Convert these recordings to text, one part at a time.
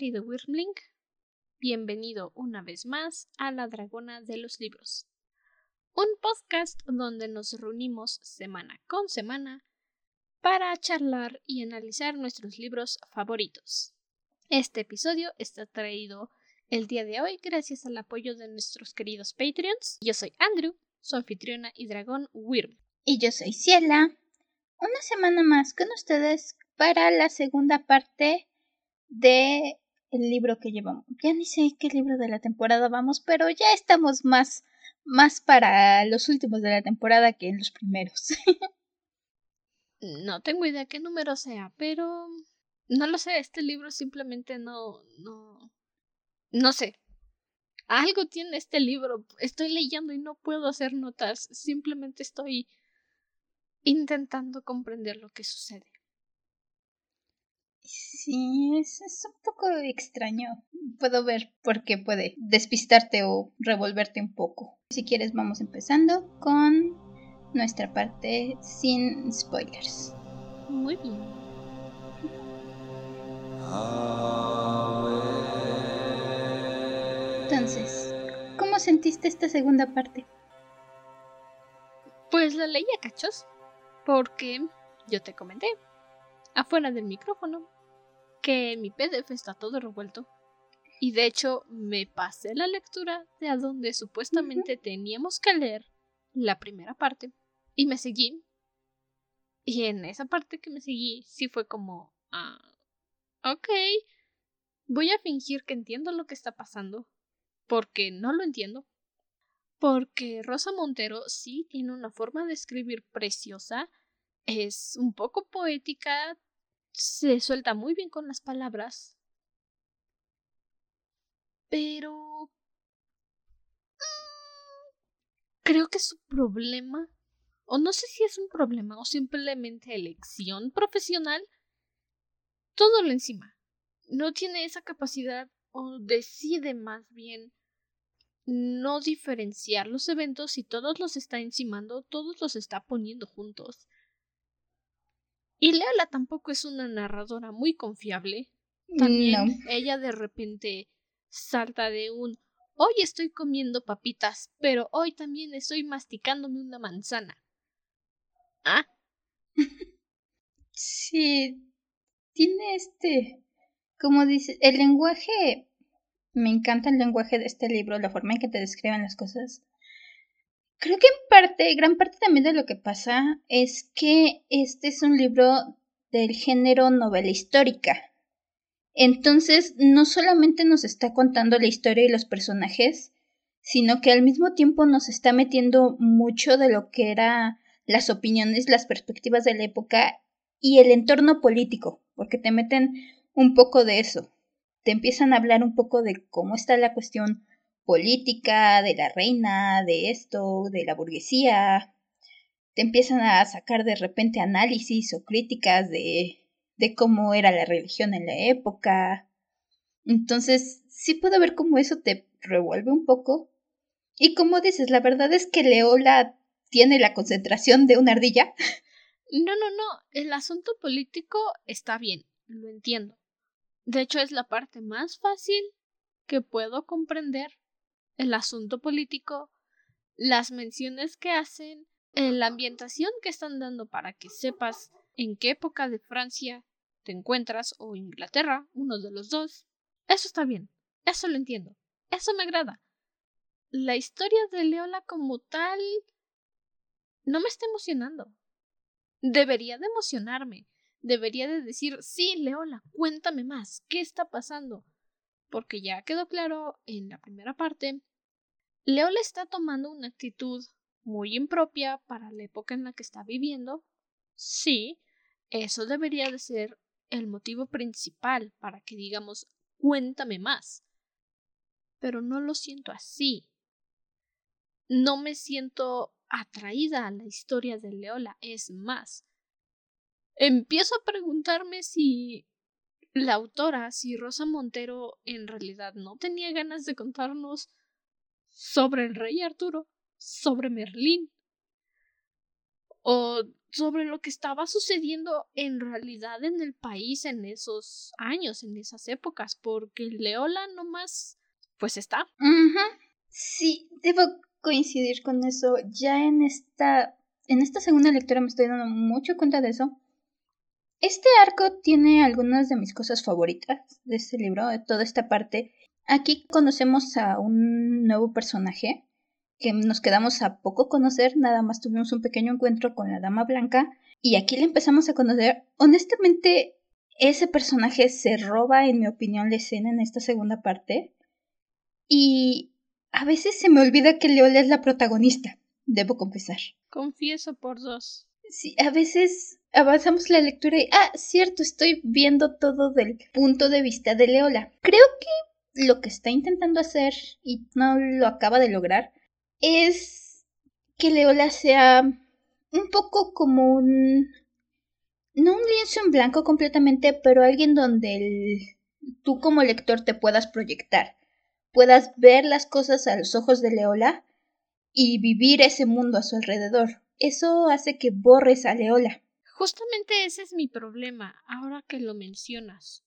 querido Wyrmling. Bienvenido una vez más a La Dragona de los Libros, un podcast donde nos reunimos semana con semana para charlar y analizar nuestros libros favoritos. Este episodio está traído el día de hoy gracias al apoyo de nuestros queridos Patreons. Yo soy Andrew, su anfitriona y dragón Wyrm. Y yo soy Ciela. Una semana más con ustedes para la segunda parte de el libro que llevamos. Ya ni sé qué libro de la temporada vamos, pero ya estamos más más para los últimos de la temporada que en los primeros. no tengo idea qué número sea, pero no lo sé, este libro simplemente no no no sé. Algo tiene este libro. Estoy leyendo y no puedo hacer notas, simplemente estoy intentando comprender lo que sucede. Sí, es, un poco extraño. Puedo ver por qué puede despistarte o revolverte un poco. Si quieres, vamos empezando con nuestra parte sin spoilers. Muy bien. Entonces, ¿cómo sentiste esta segunda parte? Pues la leí a cachos, porque yo te comenté afuera del micrófono que mi PDF está todo revuelto. Y de hecho me pasé la lectura de a donde supuestamente teníamos que leer la primera parte y me seguí. Y en esa parte que me seguí sí fue como, ah, ok, voy a fingir que entiendo lo que está pasando, porque no lo entiendo. Porque Rosa Montero sí tiene una forma de escribir preciosa, es un poco poética, se suelta muy bien con las palabras, pero mm, creo que su problema, o no sé si es un problema o simplemente elección profesional, todo lo encima. No tiene esa capacidad o decide más bien no diferenciar los eventos y todos los está encimando, todos los está poniendo juntos. Y Leola tampoco es una narradora muy confiable. También ella de repente salta de un hoy estoy comiendo papitas, pero hoy también estoy masticándome una manzana. ¿Ah? sí. Tiene este. Como dice, el lenguaje. Me encanta el lenguaje de este libro, la forma en que te describen las cosas. Creo que en parte, gran parte también de lo que pasa es que este es un libro del género novela histórica. Entonces, no solamente nos está contando la historia y los personajes, sino que al mismo tiempo nos está metiendo mucho de lo que eran las opiniones, las perspectivas de la época y el entorno político, porque te meten un poco de eso. Te empiezan a hablar un poco de cómo está la cuestión política, de la reina, de esto, de la burguesía. Te empiezan a sacar de repente análisis o críticas de, de cómo era la religión en la época. Entonces, sí puedo ver cómo eso te revuelve un poco. Y como dices, la verdad es que Leola tiene la concentración de una ardilla. No, no, no. El asunto político está bien, lo entiendo. De hecho, es la parte más fácil que puedo comprender el asunto político, las menciones que hacen, eh, la ambientación que están dando para que sepas en qué época de Francia te encuentras o Inglaterra, uno de los dos. Eso está bien, eso lo entiendo, eso me agrada. La historia de Leola como tal no me está emocionando. Debería de emocionarme, debería de decir, sí, Leola, cuéntame más, ¿qué está pasando? Porque ya quedó claro en la primera parte Leo le está tomando una actitud muy impropia para la época en la que está viviendo. Sí, eso debería de ser el motivo principal para que digamos cuéntame más. Pero no lo siento así. No me siento atraída a la historia de Leola, es más. Empiezo a preguntarme si la autora, si Rosa Montero en realidad no tenía ganas de contarnos sobre el rey Arturo, sobre Merlín. O sobre lo que estaba sucediendo en realidad en el país en esos años, en esas épocas, porque Leola nomás, pues está. Sí, debo coincidir con eso. Ya en esta, en esta segunda lectura me estoy dando mucho cuenta de eso. Este arco tiene algunas de mis cosas favoritas de este libro, de toda esta parte. Aquí conocemos a un nuevo personaje que nos quedamos a poco conocer, nada más tuvimos un pequeño encuentro con la Dama Blanca y aquí le empezamos a conocer. Honestamente, ese personaje se roba, en mi opinión, la escena en esta segunda parte y a veces se me olvida que Leola es la protagonista, debo confesar. Confieso por dos. Sí, a veces avanzamos la lectura y, ah, cierto, estoy viendo todo del punto de vista de Leola. Creo que lo que está intentando hacer y no lo acaba de lograr es que Leola sea un poco como un... no un lienzo en blanco completamente, pero alguien donde el, tú como lector te puedas proyectar, puedas ver las cosas a los ojos de Leola y vivir ese mundo a su alrededor. Eso hace que borres a Leola. Justamente ese es mi problema, ahora que lo mencionas.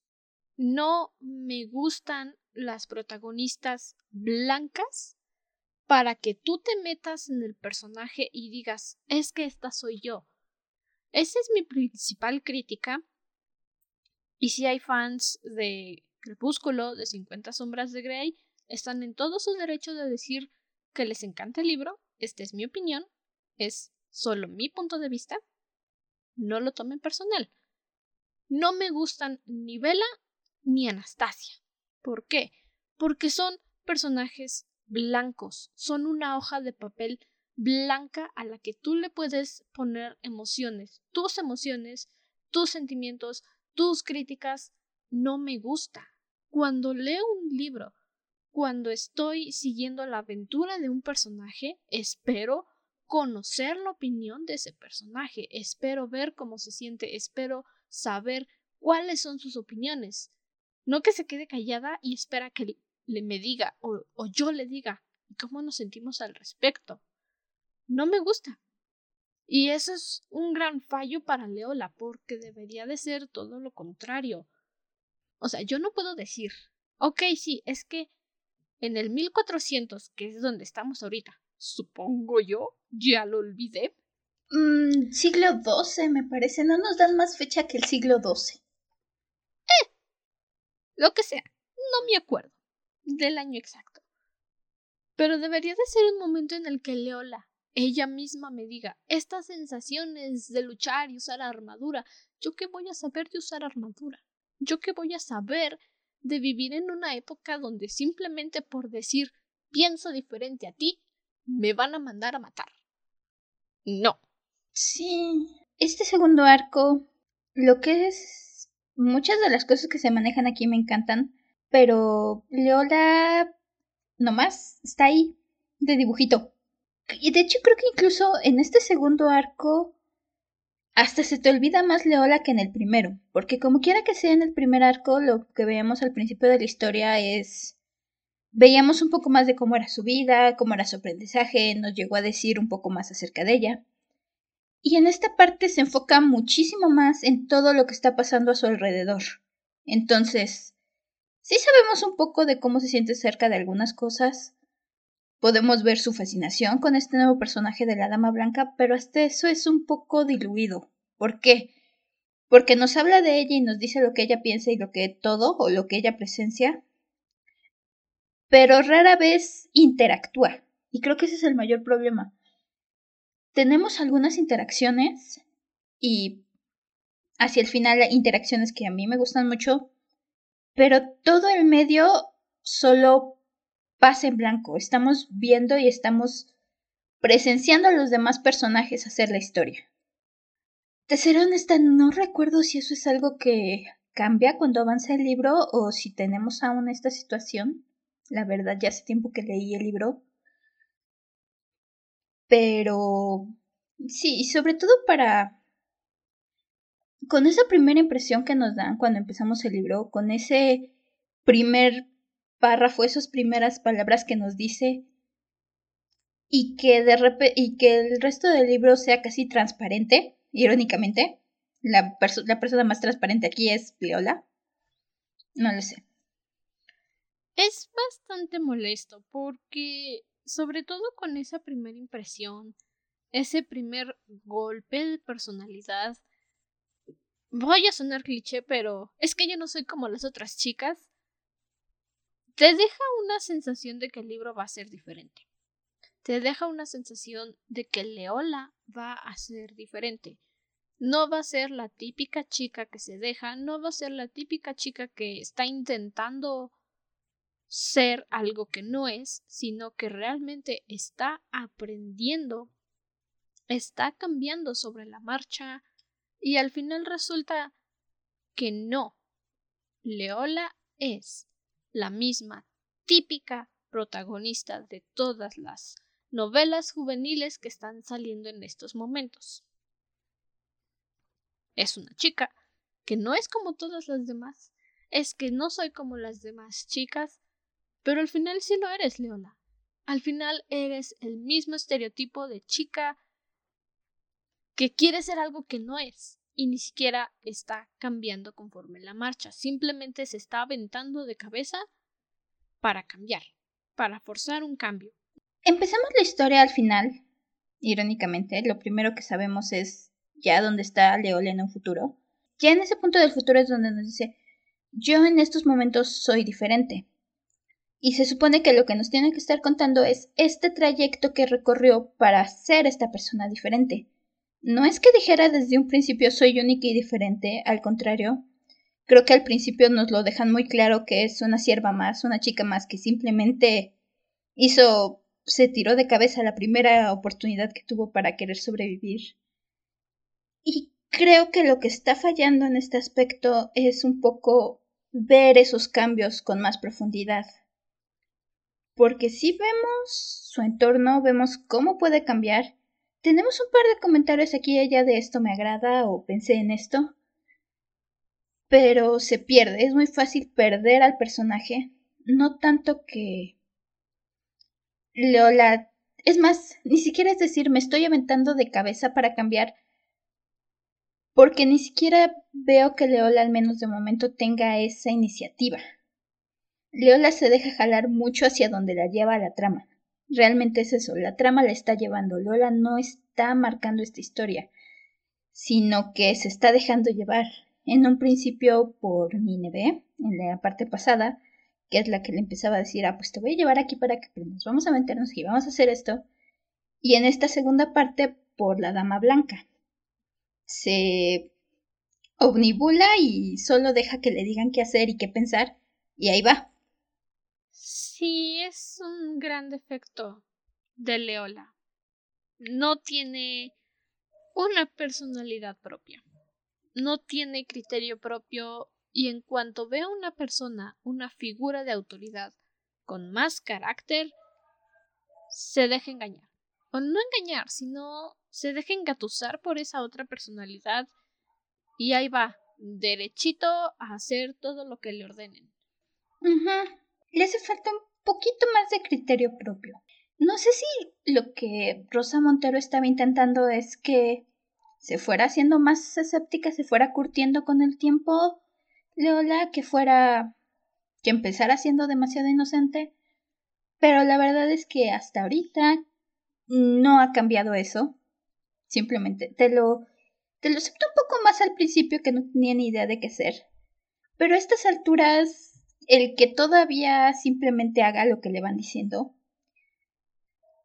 No me gustan las protagonistas blancas para que tú te metas en el personaje y digas, es que esta soy yo. Esa es mi principal crítica. Y si hay fans de Crepúsculo, de 50 sombras de Grey, están en todo su derecho de decir que les encanta el libro, esta es mi opinión, es solo mi punto de vista, no lo tomen personal. No me gustan ni Bella ni Anastasia. ¿Por qué? Porque son personajes blancos, son una hoja de papel blanca a la que tú le puedes poner emociones, tus emociones, tus sentimientos, tus críticas. No me gusta. Cuando leo un libro, cuando estoy siguiendo la aventura de un personaje, espero conocer la opinión de ese personaje, espero ver cómo se siente, espero saber cuáles son sus opiniones. No que se quede callada y espera que le me diga o, o yo le diga cómo nos sentimos al respecto. No me gusta. Y eso es un gran fallo para Leola, porque debería de ser todo lo contrario. O sea, yo no puedo decir, ok, sí, es que en el 1400, que es donde estamos ahorita, supongo yo, ya lo olvidé. Mm, siglo XII, me parece. No nos dan más fecha que el siglo XII. Lo que sea, no me acuerdo del año exacto. Pero debería de ser un momento en el que Leola, ella misma me diga, estas sensaciones de luchar y usar armadura, ¿yo qué voy a saber de usar armadura? ¿Yo qué voy a saber de vivir en una época donde simplemente por decir pienso diferente a ti, me van a mandar a matar? No. Sí. Este segundo arco, lo que es... Muchas de las cosas que se manejan aquí me encantan pero Leola nomás está ahí, de dibujito. Y de hecho creo que incluso en este segundo arco hasta se te olvida más Leola que en el primero, porque como quiera que sea en el primer arco, lo que veíamos al principio de la historia es... Veíamos un poco más de cómo era su vida, cómo era su aprendizaje, nos llegó a decir un poco más acerca de ella. Y en esta parte se enfoca muchísimo más en todo lo que está pasando a su alrededor. Entonces, Sí sabemos un poco de cómo se siente cerca de algunas cosas. Podemos ver su fascinación con este nuevo personaje de la Dama Blanca, pero hasta eso es un poco diluido. ¿Por qué? Porque nos habla de ella y nos dice lo que ella piensa y lo que todo o lo que ella presencia, pero rara vez interactúa. Y creo que ese es el mayor problema. Tenemos algunas interacciones y hacia el final interacciones que a mí me gustan mucho, pero todo el medio solo pasa en blanco. Estamos viendo y estamos presenciando a los demás personajes hacer la historia. Te seré honesta, no recuerdo si eso es algo que cambia cuando avanza el libro o si tenemos aún esta situación. La verdad, ya hace tiempo que leí el libro. Pero sí, sobre todo para con esa primera impresión que nos dan cuando empezamos el libro, con ese primer párrafo, esas primeras palabras que nos dice y que de y que el resto del libro sea casi transparente, irónicamente. La, la persona más transparente aquí es Leola. No lo sé. Es bastante molesto porque, sobre todo con esa primera impresión, ese primer golpe de personalidad, voy a sonar cliché, pero es que yo no soy como las otras chicas, te deja una sensación de que el libro va a ser diferente. Te deja una sensación de que Leola va a ser diferente. No va a ser la típica chica que se deja, no va a ser la típica chica que está intentando ser algo que no es, sino que realmente está aprendiendo, está cambiando sobre la marcha y al final resulta que no. Leola es la misma típica protagonista de todas las novelas juveniles que están saliendo en estos momentos. Es una chica que no es como todas las demás, es que no soy como las demás chicas, pero al final sí lo eres, Leola. Al final eres el mismo estereotipo de chica que quiere ser algo que no es y ni siquiera está cambiando conforme la marcha, simplemente se está aventando de cabeza para cambiar, para forzar un cambio. Empezamos la historia al final, irónicamente, lo primero que sabemos es ya dónde está Leola en un futuro. Ya en ese punto del futuro es donde nos dice, yo en estos momentos soy diferente. Y se supone que lo que nos tiene que estar contando es este trayecto que recorrió para ser esta persona diferente. No es que dijera desde un principio soy única y diferente, al contrario. Creo que al principio nos lo dejan muy claro que es una sierva más, una chica más que simplemente hizo, se tiró de cabeza la primera oportunidad que tuvo para querer sobrevivir. Y creo que lo que está fallando en este aspecto es un poco ver esos cambios con más profundidad. Porque si vemos su entorno, vemos cómo puede cambiar, tenemos un par de comentarios aquí y allá de esto me agrada o pensé en esto. Pero se pierde, es muy fácil perder al personaje. No tanto que... Leola... Es más, ni siquiera es decir me estoy aventando de cabeza para cambiar. Porque ni siquiera veo que Leola al menos de momento tenga esa iniciativa. Leola se deja jalar mucho hacia donde la lleva la trama. Realmente es eso, la trama la está llevando. Lola no está marcando esta historia, sino que se está dejando llevar. En un principio por Nineve, en la parte pasada, que es la que le empezaba a decir, ah, pues te voy a llevar aquí para que aprendas, vamos a meternos aquí, vamos a hacer esto. Y en esta segunda parte por la Dama Blanca. Se omnibula y solo deja que le digan qué hacer y qué pensar, y ahí va. Sí, es un gran defecto de Leola. No tiene una personalidad propia. No tiene criterio propio y en cuanto ve a una persona, una figura de autoridad con más carácter, se deja engañar. O no engañar, sino se deja engatusar por esa otra personalidad y ahí va, derechito a hacer todo lo que le ordenen. Le hace falta poquito más de criterio propio. No sé si lo que Rosa Montero estaba intentando es que se fuera haciendo más escéptica, se fuera curtiendo con el tiempo, Leola, que fuera que empezara siendo demasiado inocente, pero la verdad es que hasta ahorita no ha cambiado eso. Simplemente te lo te lo acepto un poco más al principio que no tenía ni idea de qué ser. Pero a estas alturas el que todavía simplemente haga lo que le van diciendo.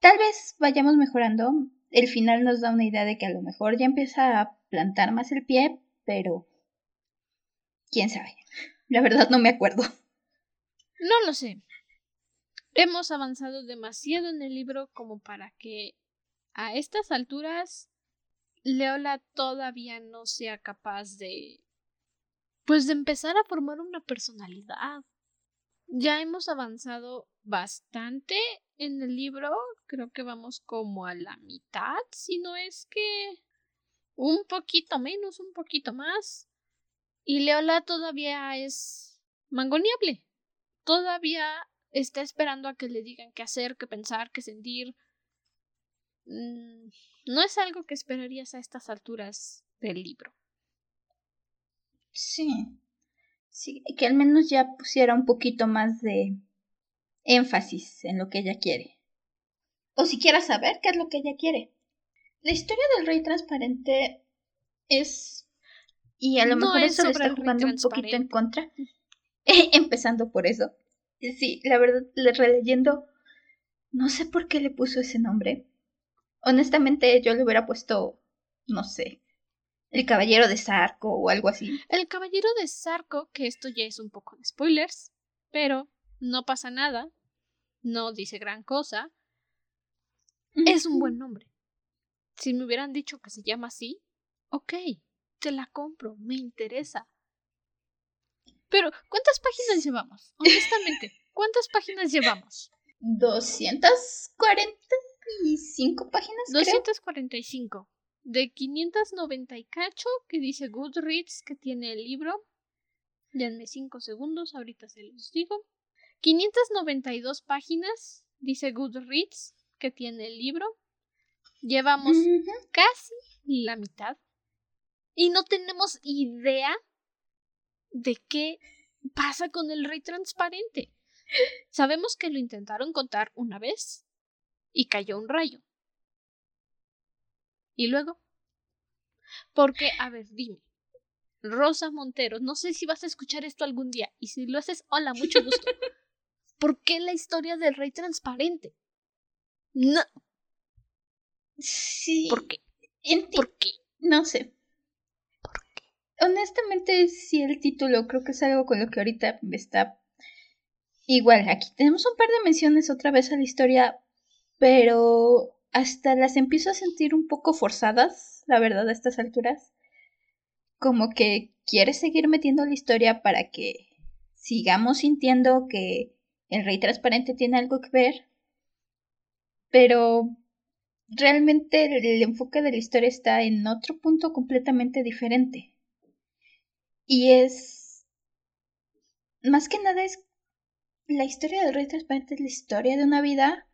Tal vez vayamos mejorando. El final nos da una idea de que a lo mejor ya empieza a plantar más el pie, pero... ¿Quién sabe? La verdad no me acuerdo. No lo sé. Hemos avanzado demasiado en el libro como para que a estas alturas Leola todavía no sea capaz de pues de empezar a formar una personalidad. Ya hemos avanzado bastante en el libro, creo que vamos como a la mitad, si no es que un poquito menos, un poquito más. Y Leola todavía es mangoneable. Todavía está esperando a que le digan qué hacer, qué pensar, qué sentir. mm, no es algo que esperarías a estas alturas del libro. Sí. Sí, que al menos ya pusiera un poquito más de énfasis en lo que ella quiere. O siquiera saber qué es lo que ella quiere. La historia del rey transparente es... Y a lo mejor eso le está jugando un poquito en contra. Empezando por eso. Sí, la verdad, releyendo, no sé por qué le puso ese nombre. Honestamente, yo le hubiera puesto, no sé, el caballero de Sarco o algo así. El caballero de Sarco, que esto ya es un poco de spoilers, pero no pasa nada, no dice gran cosa. Es un buen nombre. Si me hubieran dicho que se llama así, ok, te la compro, me interesa. Pero, ¿cuántas páginas llevamos? Honestamente, ¿cuántas páginas llevamos? 245 páginas. 245. De 590 y cacho que dice Goodreads que tiene el libro. Denme 5 segundos, ahorita se los digo. 592 páginas dice Goodreads que tiene el libro. Llevamos casi la mitad. Y no tenemos idea de qué pasa con el rey transparente. Sabemos que lo intentaron contar una vez y cayó un rayo. ¿Y luego? Porque, a ver, dime. Rosa Montero, no sé si vas a escuchar esto algún día, y si lo haces, hola, mucho gusto. ¿Por qué la historia del rey transparente? No. Sí. ¿Por qué? ¿Por qué? No sé honestamente, sí, el título creo que es algo con lo que ahorita me está. Igual, aquí tenemos un par de menciones otra vez a la historia, pero hasta las empiezo a sentir un poco forzadas, la verdad, a estas alturas. Como que quiere seguir metiendo la historia para que sigamos sintiendo que el rey transparente tiene algo que ver, pero realmente el enfoque de la historia está en otro punto completamente diferente. Y es. Más que nada es. La historia del Rey Transparente es la historia de una vida.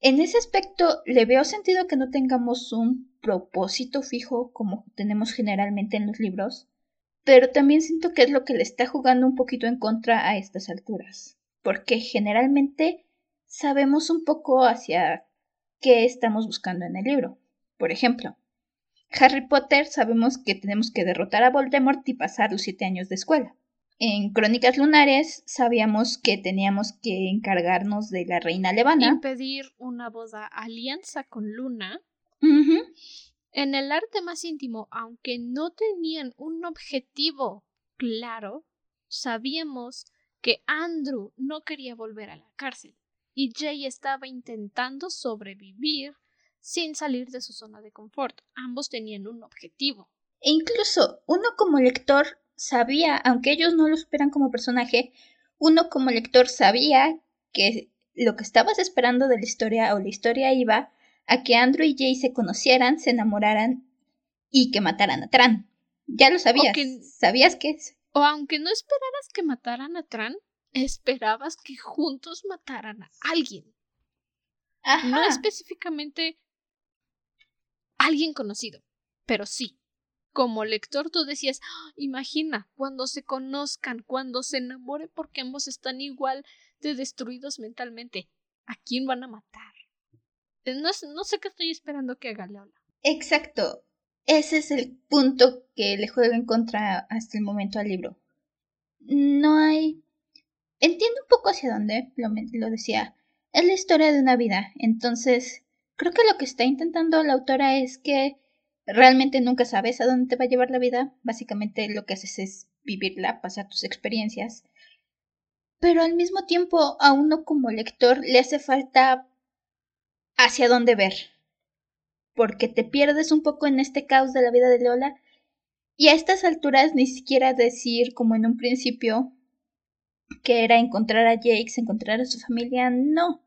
En ese aspecto le veo sentido que no tengamos un propósito fijo como tenemos generalmente en los libros, pero también siento que es lo que le está jugando un poquito en contra a estas alturas, porque generalmente sabemos un poco hacia qué estamos buscando en el libro. Por ejemplo, Harry Potter sabemos que tenemos que derrotar a Voldemort y pasar los siete años de escuela. En Crónicas Lunares sabíamos que teníamos que encargarnos de la reina Levana. Impedir una boda alianza con Luna. En el arte más íntimo, aunque no tenían un objetivo claro, sabíamos que Andrew no quería volver a la cárcel y Jay estaba intentando sobrevivir sin salir de su zona de confort. Ambos tenían un objetivo. E incluso uno como lector sabía, aunque ellos no lo superan como personaje, uno como lector sabía que lo que estabas esperando de la historia o la historia iba a que Andrew y Jay se conocieran, se enamoraran y que mataran a Tran. Ya lo sabías. ¿Sabías que es? O aunque no esperaras que mataran a Tran, esperabas que juntos mataran a alguien. No específicamente alguien conocido. Pero sí, como lector tú decías, ¡Ah! imagina, cuando se conozcan, cuando se enamoren, porque ambos están igual de destruidos mentalmente. ¿A quién van a matar? Eh, no, no sé qué estoy esperando que haga Leola. Exacto. Ese es el punto que le juega en contra hasta el momento al libro. No hay... Entiendo un poco hacia dónde, lo decía. Es la historia de una vida, entonces Creo que lo que está intentando la autora es que realmente nunca sabes a dónde te va a llevar la vida. Básicamente lo que haces es vivirla, pasar tus experiencias. Pero al mismo tiempo a uno como lector le hace falta hacia dónde ver. Porque te pierdes un poco en este caos de la vida de Lola. Y a estas alturas ni siquiera decir como en un principio que era encontrar a Jakes, encontrar a su familia, no.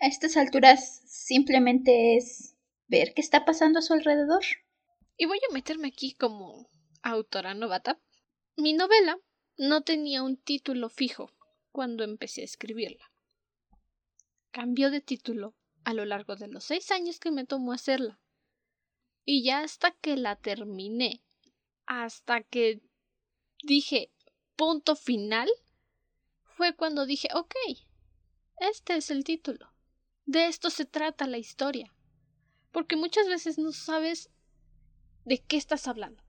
A estas alturas simplemente es ver qué está pasando a su alrededor. Y voy a meterme aquí como autora novata. Mi novela no tenía un título fijo cuando empecé a escribirla. Cambió de título a lo largo de los seis años que me tomó hacerla. Y ya hasta que la terminé, hasta que dije punto final, fue cuando dije, ok, este es el título. De esto se trata la historia. Porque muchas veces no sabes de qué estás hablando.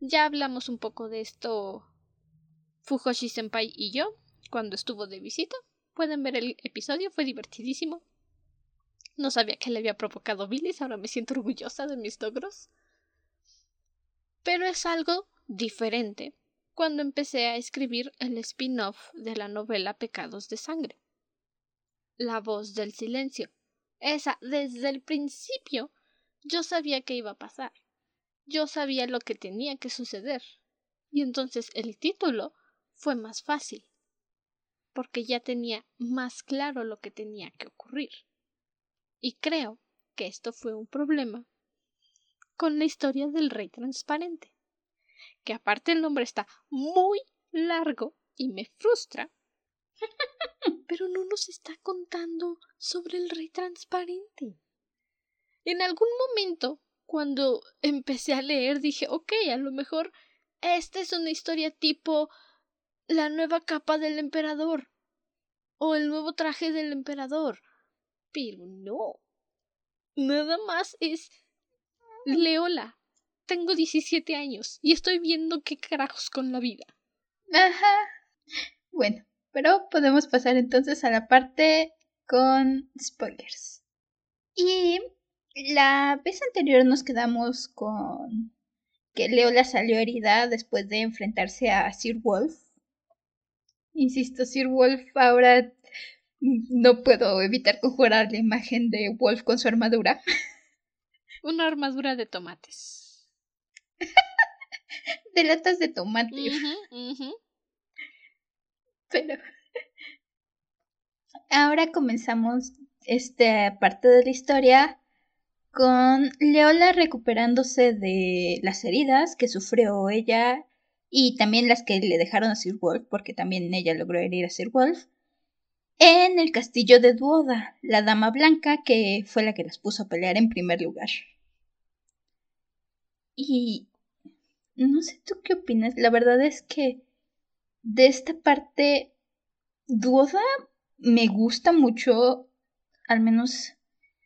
Ya hablamos un poco de esto Fujoshi Senpai y yo cuando estuvo de visita. Pueden ver el episodio, fue divertidísimo. No sabía que le había provocado bilis, ahora me siento orgullosa de mis logros. Pero es algo diferente cuando empecé a escribir el spin-off de la novela Pecados de Sangre. La voz del silencio. Esa, desde el principio, yo sabía que iba a pasar. Yo sabía lo que tenía que suceder. Y entonces el título fue más fácil, porque ya tenía más claro lo que tenía que ocurrir. Y creo que esto fue un problema con la historia del rey transparente, que aparte el nombre está muy largo y me frustra, pero no nos está contando sobre el rey transparente. En algún momento, cuando empecé a leer, dije, ok, a lo mejor esta es una historia tipo la nueva capa del emperador o el nuevo traje del emperador pero no. Nada más es Leola. Tengo 17 años y estoy viendo qué carajos con la vida. Ajá. Bueno, pero podemos pasar entonces a la parte con spoilers. Y la vez anterior nos quedamos con que Leola salió herida después de enfrentarse a Sir Wolf. Insisto, Sir Wolf ahora no puedo evitar conjurar la imagen de Wolf con su armadura. Una armadura de tomates. de latas de tomate. Pero ahora comenzamos esta parte de la historia con Leola recuperándose de las heridas que sufrió ella y también las que le dejaron a Sir Wolf, porque también ella logró herir a Sir Wolf en el castillo de Duoda, la dama blanca que fue la que las puso a pelear en primer lugar. Y no sé tú qué opinas, la verdad es que de esta parte Duoda me gusta mucho, al menos,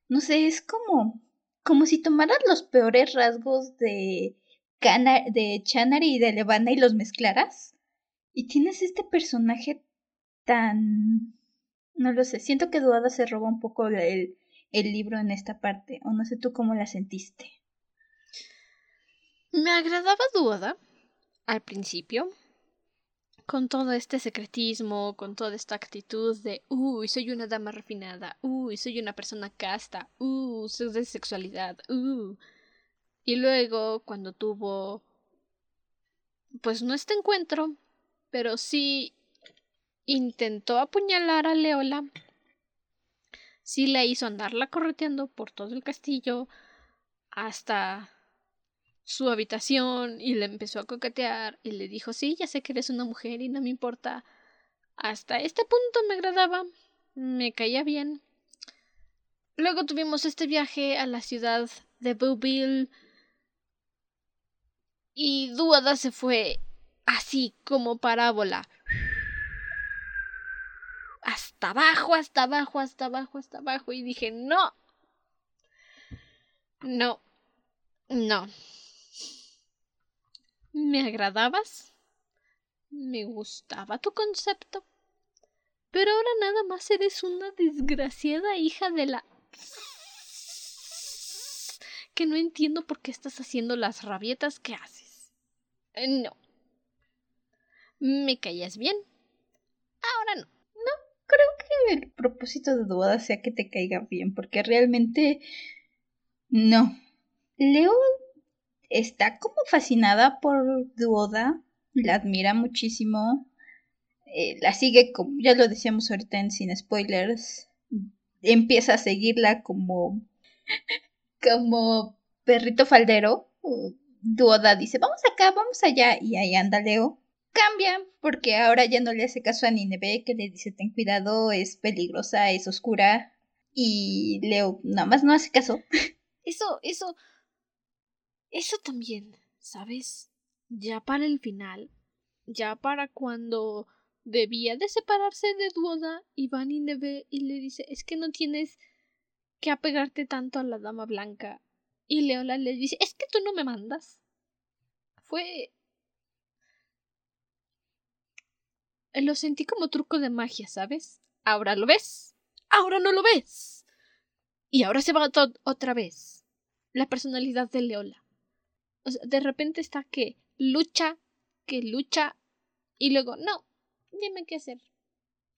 no sé, es como, como si tomaras los peores rasgos de, Cana de Chanari y de Levana y los mezclaras. Y tienes este personaje tan no lo sé, siento que Duada se roba un poco el, el libro en esta parte, o no sé tú cómo la sentiste. Me agradaba Duada al principio, con todo este secretismo, con toda esta actitud de, uy, soy una dama refinada, uy, soy una persona casta, uy, soy de sexualidad, uy. Y luego, cuando tuvo, pues no este encuentro, pero sí intentó apuñalar a Leola. Sí la hizo andarla correteando por todo el castillo hasta su habitación y le empezó a coquetear y le dijo sí, ya sé que eres una mujer y no me importa. Hasta este punto me agradaba, me caía bien. Luego tuvimos este viaje a la ciudad de Bouville y Duada se fue así como parábola hasta abajo, hasta abajo, hasta abajo, hasta abajo. Y dije, no. No. No. Me agradabas. Me gustaba tu concepto. Pero ahora nada más eres una desgraciada hija de la... que no entiendo por qué estás haciendo las rabietas que haces. Eh, no. Me caías bien. Ahora no creo que el propósito de Duoda sea que te caiga bien, porque realmente no. Leo está como fascinada por Duoda, la admira muchísimo, eh, la sigue, como ya lo decíamos ahorita en Sin Spoilers, empieza a seguirla como, como perrito faldero. Duoda dice, vamos acá, vamos allá, y ahí anda Leo cambia porque ahora ya no le hace caso a Nineve que le dice ten cuidado, es peligrosa, es oscura. Y Leo nada más no hace caso. Eso, eso. Eso también, ¿sabes? Ya para el final, ya para cuando debía de separarse de Duoda, Iván y Neve y le dice, es que no tienes que apegarte tanto a la dama blanca. Y Leola le dice, es que tú no me mandas. Fue... Lo sentí como truco de magia, ¿sabes? Ahora lo ves. Ahora no lo ves. Y ahora se va otra vez. La personalidad de Leola. O sea, de repente está que lucha, que lucha, y luego, no, dime qué hacer.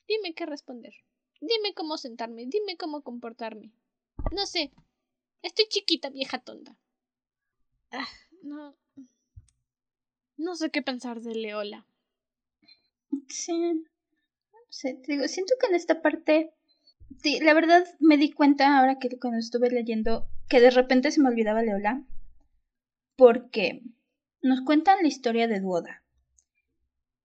Dime qué responder. Dime cómo sentarme, dime cómo comportarme. No sé. Estoy chiquita, vieja tonta. Ah, no. No sé qué pensar de Leola. Sí. No sé, te digo, siento que en esta parte. Sí, la verdad me di cuenta ahora que cuando estuve leyendo que de repente se me olvidaba Leola. Porque nos cuentan la historia de Duoda.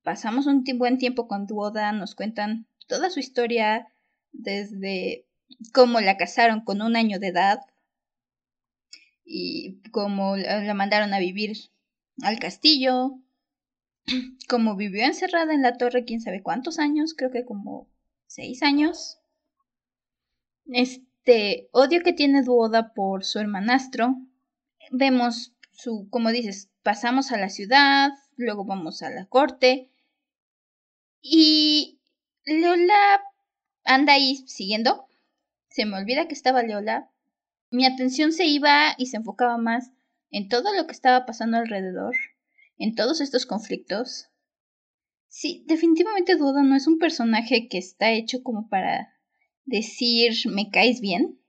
Pasamos un buen tiempo con Duoda, nos cuentan toda su historia desde cómo la casaron con un año de edad y cómo la mandaron a vivir al castillo, cómo vivió encerrada en la torre quién sabe cuántos años, creo que como seis años. Este odio que tiene Duoda por su hermanastro. Vemos su, como dices, pasamos a la ciudad, luego vamos a la corte y Leola anda ahí siguiendo se me olvida que estaba Leola, mi atención se iba y se enfocaba más en todo lo que estaba pasando alrededor, en todos estos conflictos. Sí, definitivamente Duda no es un personaje que está hecho como para decir me caes bien.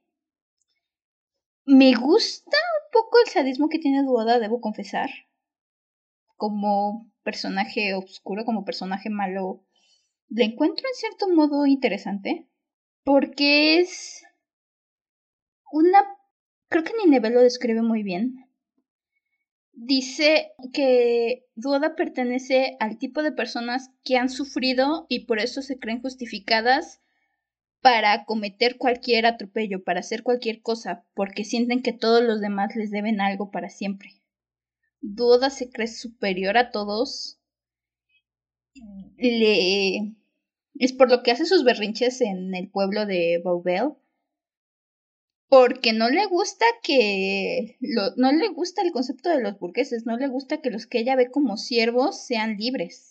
Me gusta poco el sadismo que tiene Duoda, debo confesar. Como personaje oscuro, como personaje malo, le encuentro en cierto modo interesante porque es una... Creo que Nineveh lo describe muy bien. Dice que Duoda pertenece al tipo de personas que han sufrido y por eso se creen justificadas para cometer cualquier atropello, para hacer cualquier cosa, porque sienten que todos los demás les deben algo para siempre. Duoda se cree superior a todos. Le es por lo que hace sus berrinches en el pueblo de Baubel. Porque no le gusta que. no le gusta el concepto de los burgueses, no le gusta que los que ella ve como siervos sean libres.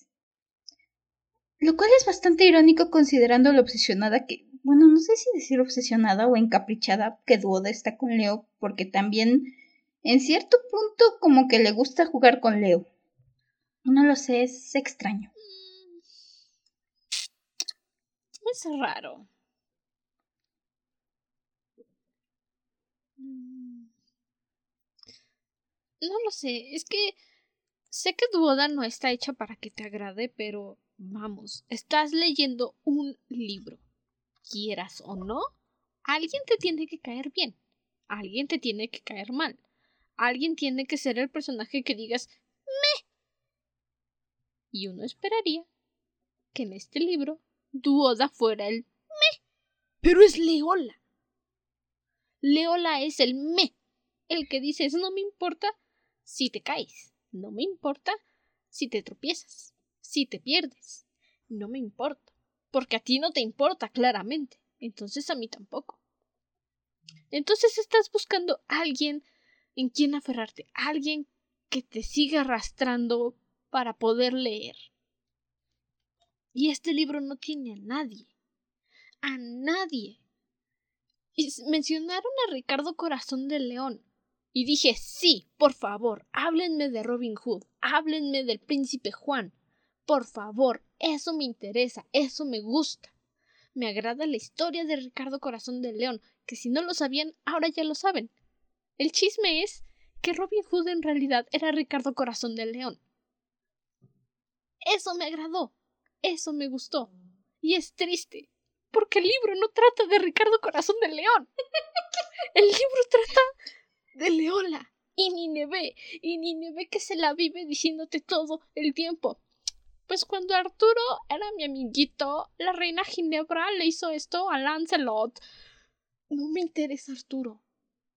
Lo cual es bastante irónico considerando lo obsesionada que. Bueno, no sé si decir obsesionada o encaprichada que Duoda está con Leo, porque también en cierto punto como que le gusta jugar con Leo. No lo sé, es extraño. es raro. Mm. No lo sé, es que sé que tu boda no está hecha para que te agrade, pero vamos, estás leyendo un libro. Quieras o no, alguien te tiene que caer bien, alguien te tiene que caer mal, alguien tiene que ser el personaje que digas me. Y uno esperaría que en este libro Duoda fuera el me. Pero es Leola. Leola es el me. El que dices no me importa si te caes. No me importa si te tropiezas. Si te pierdes. No me importa. Porque a ti no te importa claramente. Entonces a mí tampoco. Entonces estás buscando a alguien en quien aferrarte. Alguien que te siga arrastrando para poder leer. Y este libro no tiene a nadie. A nadie. Y mencionaron a Ricardo Corazón de León. Y dije, sí, por favor, háblenme de Robin Hood, háblenme del príncipe Juan. Por favor, eso me interesa, eso me gusta. Me agrada la historia de Ricardo Corazón de León, que si no lo sabían, ahora ya lo saben. El chisme es que Robin Hood en realidad era Ricardo Corazón de León. Eso me agradó. Eso me gustó. Y es triste, porque el libro no trata de Ricardo Corazón de León. El libro trata de Leola y Nineve, y Nineve que se la vive diciéndote todo el tiempo. Pues cuando Arturo era mi amiguito, la reina Ginebra le hizo esto a Lancelot. No me interesa Arturo.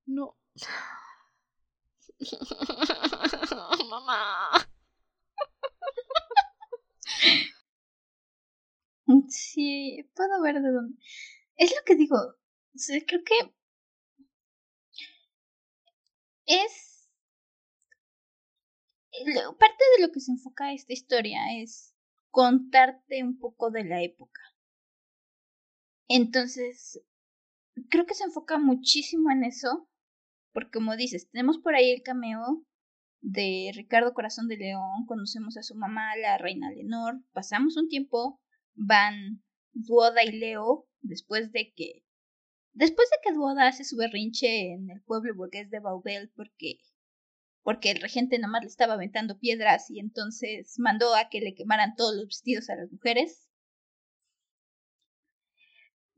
No. Mamá. Sí, puedo ver de dónde. Es lo que digo. Creo que es parte de lo que se enfoca esta historia es contarte un poco de la época. Entonces, creo que se enfoca muchísimo en eso, porque como dices, tenemos por ahí el cameo de Ricardo Corazón de León, conocemos a su mamá, la reina Leonor, pasamos un tiempo, van Duoda y Leo, después de que después de que Duoda hace su berrinche en el pueblo burgués de Baubel porque porque el regente nomás le estaba aventando piedras y entonces mandó a que le quemaran todos los vestidos a las mujeres.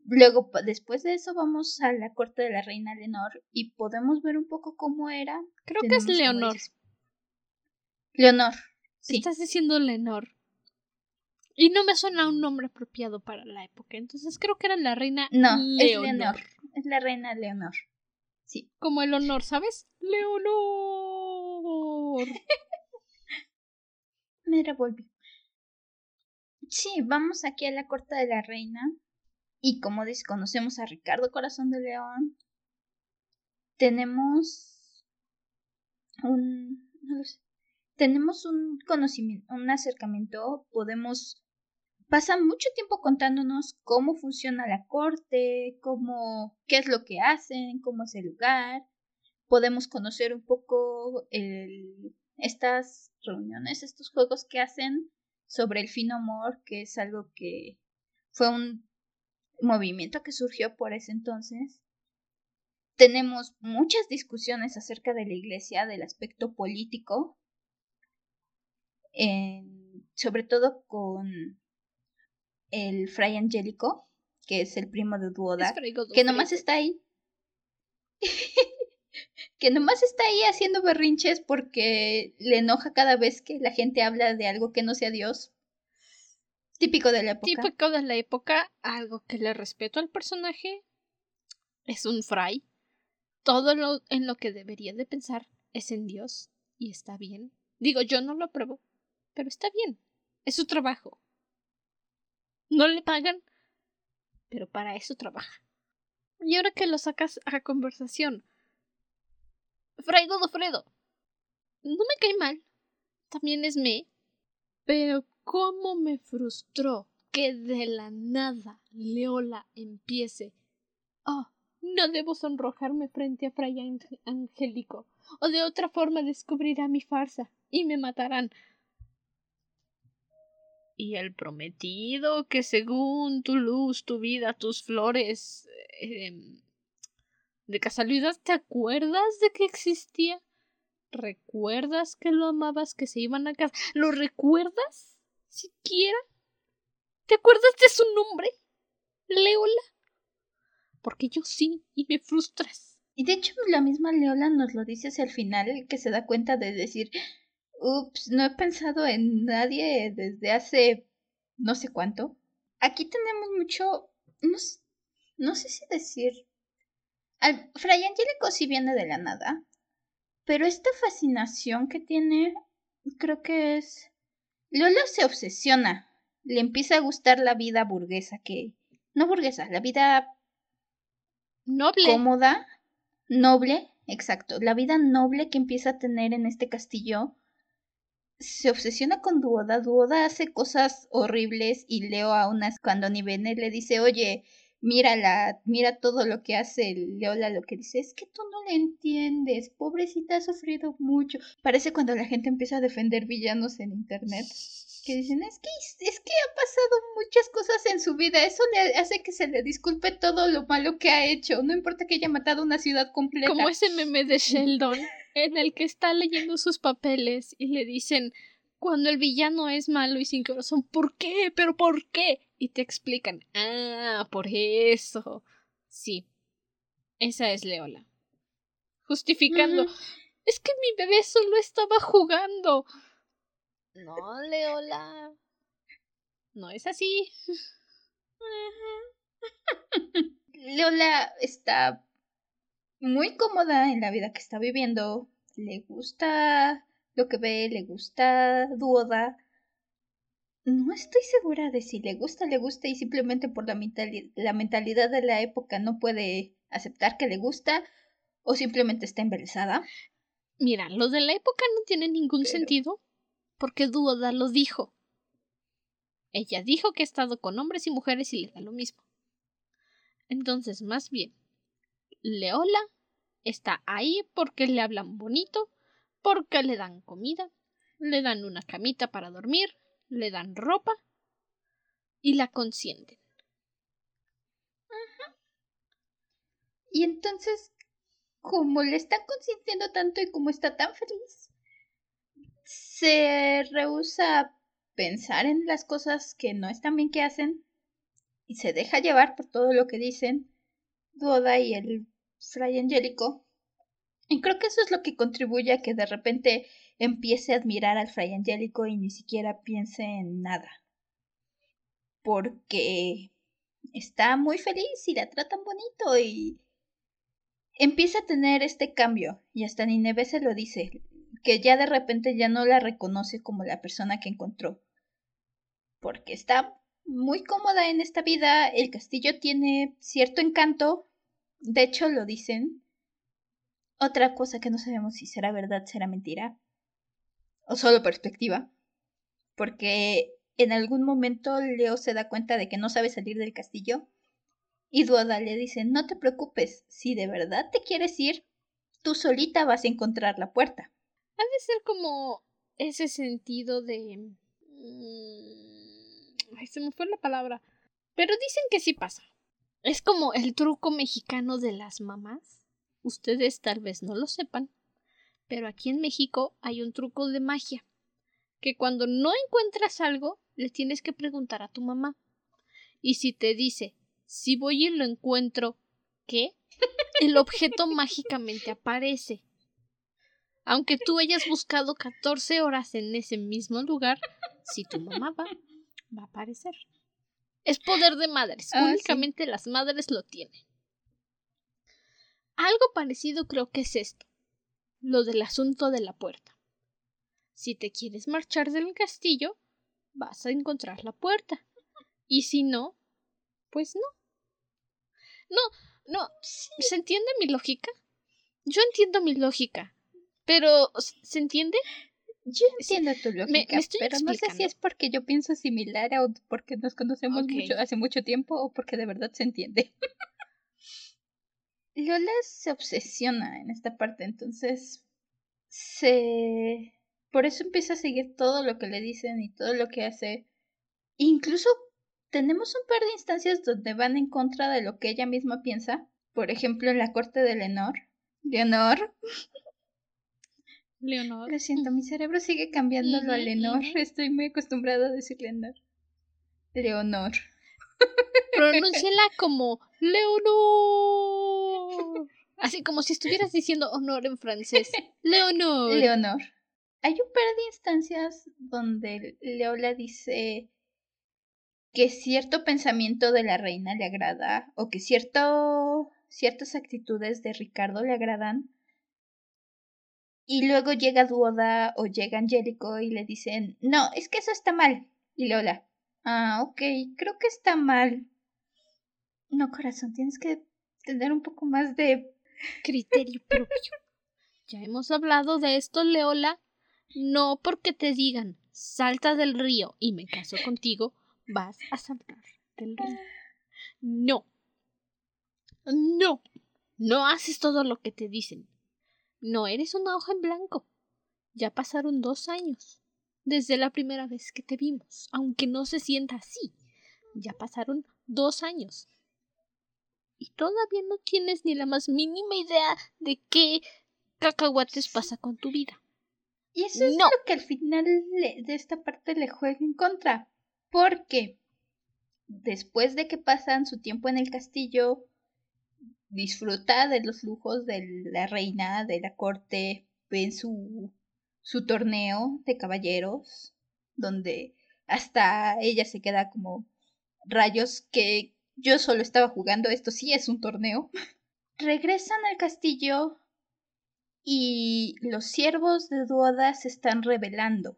Luego, después de eso, vamos a la corte de la reina Leonor y podemos ver un poco cómo era. Creo que es Leonor. Leonor. Sí. Estás diciendo Leonor. Y no me suena un nombre apropiado para la época. Entonces creo que era la reina no, Leonor. Es Leonor. Es la reina Leonor. Sí. Como el honor, ¿sabes? Leonor. Me revolví. Sí, vamos aquí a la corte de la reina. Y como desconocemos a Ricardo Corazón de León, tenemos un. Tenemos un conocimiento, un acercamiento, podemos. Pasa mucho tiempo contándonos cómo funciona la corte, cómo, qué es lo que hacen, cómo es el lugar, podemos conocer un poco el, estas reuniones, estos juegos que hacen sobre el fino amor, que es algo que fue un movimiento que surgió por ese entonces. Tenemos muchas discusiones acerca de la iglesia, del aspecto político, sobre todo con el fray Angélico, que es el primo de Duoda, que nomás está ahí. Que nomás está ahí haciendo berrinches porque le enoja cada vez que la gente habla de algo que no sea Dios. Típico de la época. Típico de la época, algo que le respeto al personaje. Es un fray. Todo lo en lo que debería de pensar es en Dios. Y está bien. Digo, yo no lo apruebo. Pero está bien. Es su trabajo. No le pagan. Pero para eso trabaja. Y ahora que lo sacas a conversación, Fray Godofredo. No me cae mal. También es me. Pero cómo me frustró que de la nada Leola empiece. Oh, no debo sonrojarme frente a Fray Angélico, o de otra forma descubrirá mi farsa y me matarán. Y el prometido que según tu luz, tu vida, tus flores, eh, ¿De casualidad te acuerdas de que existía? ¿Recuerdas que lo amabas, que se iban a casa? ¿Lo recuerdas? ¿Siquiera? ¿Te acuerdas de su nombre? Leola. Porque yo sí, y me frustras. Y de hecho, la misma Leola nos lo dice hacia el final, que se da cuenta de decir, ups, no he pensado en nadie desde hace no sé cuánto. Aquí tenemos mucho, no, no sé si decir Fray Angélico sí viene de la nada, pero esta fascinación que tiene, creo que es... Lola se obsesiona, le empieza a gustar la vida burguesa que... No burguesa, la vida... Noble. Cómoda, noble, exacto, la vida noble que empieza a tener en este castillo. Se obsesiona con Duoda, Duoda hace cosas horribles y Leo a unas cuando ni Nivene le dice, oye, mírala, mira todo lo que hace Leola, lo que dice, es que tú no le entiendes, pobrecita ha sufrido mucho. Parece cuando la gente empieza a defender villanos en internet, que dicen, es que, es que ha pasado muchas cosas en su vida, eso le hace que se le disculpe todo lo malo que ha hecho, no importa que haya matado una ciudad completa. Como ese meme de Sheldon, en el que está leyendo sus papeles y le dicen, cuando el villano es malo y sin corazón, ¿por qué? ¿Pero por qué? Y te explican, ah, por eso. Sí, esa es Leola. Justificando, es que mi bebé solo estaba jugando. No, Leola. No es así. Leola está muy cómoda en la vida que está viviendo. Le gusta lo que ve, le gusta Duoda. No estoy segura de si le gusta, le gusta y simplemente por la, la mentalidad de la época no puede aceptar que le gusta o simplemente está embelesada. Mira, lo de la época no tiene ningún sentido porque Duoda lo dijo. Ella dijo que ha estado con hombres y mujeres y le da lo mismo. Entonces, más bien, Leola está ahí porque le hablan bonito, porque le dan comida, le dan una camita para dormir, le dan ropa y la consienten. Y entonces, como le están consintiendo tanto y como está tan feliz, se rehúsa a pensar en las cosas que no están bien que hacen y se deja llevar por todo lo que dicen Duoda y el Fray Angélico. Y creo que eso es lo que contribuye a que de repente empiece a admirar al Fray Angélico y ni siquiera piense en nada. Porque está muy feliz y la tratan bonito y empieza a tener este cambio y hasta Nineve se lo dice, que ya de repente ya no la reconoce como la persona que encontró. Porque está muy cómoda en esta vida, el castillo tiene cierto encanto, de hecho lo dicen. Otra cosa que no sabemos si será verdad, será mentira, o solo perspectiva, porque en algún momento Leo se da cuenta de que no sabe salir del castillo y Duoda le dice, no te preocupes, si de verdad te quieres ir, tú solita vas a encontrar la puerta. Ha de ser como ese sentido de... Mm, ay, se me fue la palabra. Pero dicen que sí pasa. Es como el truco mexicano de las mamás. Ustedes tal vez no lo sepan, pero aquí en México hay un truco de magia. Que cuando no encuentras algo, le tienes que preguntar a tu mamá. Y si te dice, si voy y lo encuentro, ¿qué? El objeto mágicamente aparece. Aunque tú hayas buscado 14 horas en ese mismo lugar, si tu mamá va, va a aparecer. Es poder de madres. Ah, Únicamente las madres lo tienen. Algo parecido creo que es esto. Lo del asunto de la puerta. Si te quieres marchar del castillo, vas a encontrar la puerta. Y si no, pues no. No, no. ¿Se entiende mi lógica? Yo entiendo mi lógica. Pero, ¿se entiende? Yo entiendo tu lógica, pero no sé si es porque yo pienso similar o porque nos conocemos mucho hace mucho tiempo o porque de verdad se entiende. Lola se obsesiona en esta parte, entonces se por eso empieza a seguir todo lo que le dicen y todo lo que hace. Incluso tenemos un par de instancias donde van en contra de lo que ella misma piensa. Por ejemplo, en la corte de Leonor. Leonor. Leonor. Lo siento, mi cerebro sigue cambiándolo a Leonor. Estoy muy acostumbrada a decir Leonor. Leonor. Pronúnciala como Leonor. Así como si estuvieras diciendo honor en francés. Leonor. Leonor. Hay un par de instancias donde Leola dice que cierto pensamiento de la reina le agrada o que cierto ciertas actitudes de Ricardo le agradan y luego llega Duoda o llega Angélico y le dicen, no, es que eso está mal. Y Lola, ah, ok, creo que está mal. No, corazón, tienes que tener un poco más de criterio propio. Ya hemos hablado de esto, Leola. No porque te digan salta del río y me caso contigo, vas a saltar del río. No. No. No haces todo lo que te dicen. No eres una hoja en blanco. Ya pasaron dos años desde la primera vez que te vimos, aunque no se sienta así. Ya pasaron dos años. Y todavía no tienes ni la más mínima idea de qué cacahuates pasa con tu vida. Y eso es lo que al final de esta parte le juega en contra. Porque después de que pasan su tiempo en el castillo, disfruta de los lujos de la reina, de la corte, ven su, su torneo de caballeros, donde hasta ella se queda como rayos, ¿qué, yo solo estaba jugando, esto sí es un torneo. Regresan al castillo y los siervos de Duoda se están rebelando